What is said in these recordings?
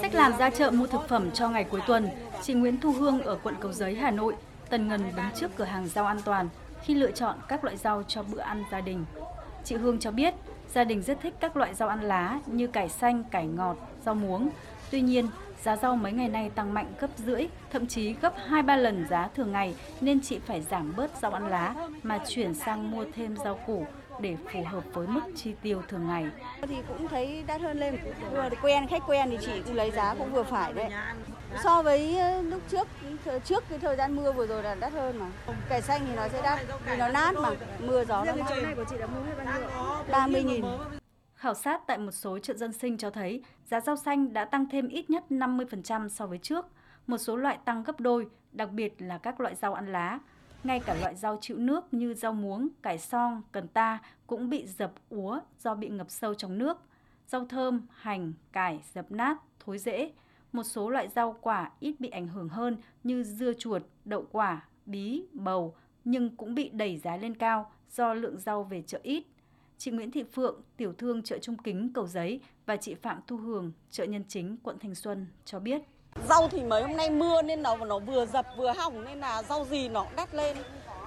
Sách làm ra chợ mua thực phẩm cho ngày cuối tuần, chị Nguyễn Thu Hương ở quận Cầu Giấy, Hà Nội tần ngần đứng trước cửa hàng rau an toàn khi lựa chọn các loại rau cho bữa ăn gia đình. Chị Hương cho biết gia đình rất thích các loại rau ăn lá như cải xanh, cải ngọt, rau muống. Tuy nhiên, giá rau mấy ngày nay tăng mạnh gấp rưỡi, thậm chí gấp 2-3 lần giá thường ngày nên chị phải giảm bớt rau ăn lá mà chuyển sang mua thêm rau củ để phù hợp với mức chi tiêu thường ngày. Thì cũng thấy đắt hơn lên, vừa quen khách quen thì chị cũng lấy giá cũng vừa phải đấy. So với lúc trước trước cái thời gian mưa vừa rồi là đắt hơn mà. Cải xanh thì nó sẽ đắt vì nó nát mà, mưa gió nó chỗ này của chị đã mua hết bao nhiêu? 30 nghìn. Khảo sát tại một số chợ dân sinh cho thấy giá rau xanh đã tăng thêm ít nhất 50% so với trước. Một số loại tăng gấp đôi, đặc biệt là các loại rau ăn lá. Ngay cả loại rau chịu nước như rau muống, cải song, cần ta cũng bị dập úa do bị ngập sâu trong nước. Rau thơm, hành, cải dập nát, thối rễ. Một số loại rau quả ít bị ảnh hưởng hơn như dưa chuột, đậu quả, bí, bầu nhưng cũng bị đẩy giá lên cao do lượng rau về chợ ít. Chị Nguyễn Thị Phượng, tiểu thương chợ Trung Kính, Cầu Giấy và chị Phạm Thu Hường, chợ Nhân Chính, quận Thanh Xuân cho biết. Rau thì mấy hôm nay mưa nên nó nó vừa dập vừa hỏng nên là rau gì nó cũng đắt lên.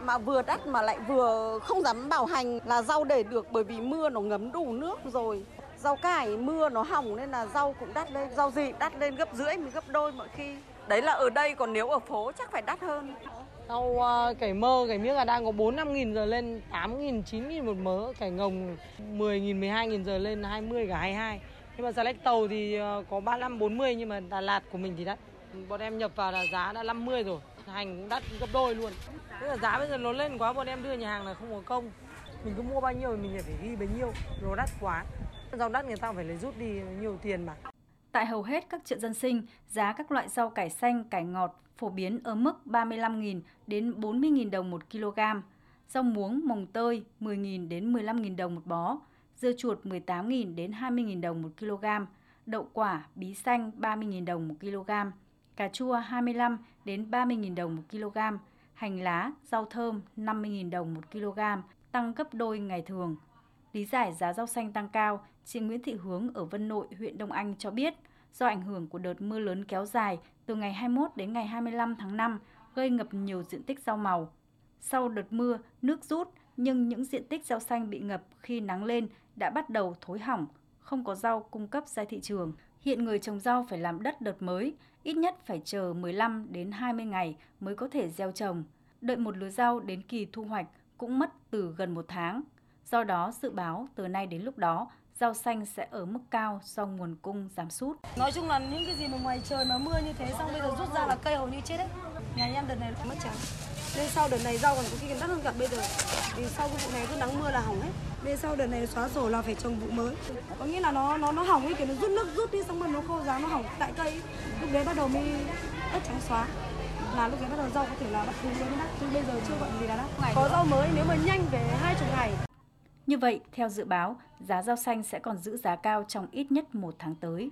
Mà vừa đắt mà lại vừa không dám bảo hành là rau để được bởi vì mưa nó ngấm đủ nước rồi. Rau cải mưa nó hỏng nên là rau cũng đắt lên, rau gì đắt lên gấp rưỡi mới gấp đôi mọi khi. Đấy là ở đây còn nếu ở phố chắc phải đắt hơn. Rau uh, cải mơ, cải miếc là đang có 4 5 nghìn giờ lên 8 nghìn, 9 nghìn một mớ, cải ngồng 10 nghìn, 12 nghìn giờ lên 20 cả 22. Nhưng mà xà lách tàu thì uh, có 35 40 nhưng mà Đà Lạt của mình thì đắt. Bọn em nhập vào là giá đã 50 rồi, hành cũng đắt gấp đôi luôn. Tức là giá bây giờ nó lên quá bọn em đưa nhà hàng là không có công. Mình cứ mua bao nhiêu thì mình phải ghi bấy nhiêu, nó đắt quá. Rau đắt người ta phải lấy rút đi nhiều tiền mà. Tại hầu hết các chợ dân sinh, giá các loại rau cải xanh, cải ngọt phổ biến ở mức 35.000 đến 40.000 đồng một kg, rau muống mồng tơi 10.000 đến 15.000 đồng một bó, dưa chuột 18.000 đến 20.000 đồng một kg, đậu quả bí xanh 30.000 đồng một kg, cà chua 25 đến 30.000 đồng một kg, hành lá, rau thơm 50.000 đồng một kg, tăng gấp đôi ngày thường. Lý giải giá rau xanh tăng cao, chị Nguyễn Thị Hướng ở Vân Nội, huyện Đông Anh cho biết, do ảnh hưởng của đợt mưa lớn kéo dài từ ngày 21 đến ngày 25 tháng 5 gây ngập nhiều diện tích rau màu. Sau đợt mưa, nước rút nhưng những diện tích rau xanh bị ngập khi nắng lên đã bắt đầu thối hỏng, không có rau cung cấp ra thị trường. Hiện người trồng rau phải làm đất đợt mới, ít nhất phải chờ 15 đến 20 ngày mới có thể gieo trồng. Đợi một lứa rau đến kỳ thu hoạch cũng mất từ gần một tháng. Do đó, dự báo từ nay đến lúc đó, rau xanh sẽ ở mức cao do nguồn cung giảm sút. Nói chung là những cái gì mà ngoài trời mà mưa như thế xong bây giờ rút ra là cây hầu như chết đấy. Nhà em đợt này mất trắng. Nên sau đợt này rau còn có khi đắt hơn cả bây giờ. Vì sau cái vụ này cứ nắng mưa là hỏng hết. Nên sau đợt này xóa sổ là phải trồng vụ mới. Có nghĩa là nó nó nó hỏng ấy kiểu nó rút nước rút đi xong rồi nó khô giá nó hỏng tại cây. Lúc đấy bắt đầu mới đất trắng xóa là lúc đấy bắt đầu rau có thể là bắt đầu lên đắt nhưng bây giờ chưa gọi gì là đắt có rau mới nếu mà nhanh về như vậy, theo dự báo, giá rau xanh sẽ còn giữ giá cao trong ít nhất một tháng tới.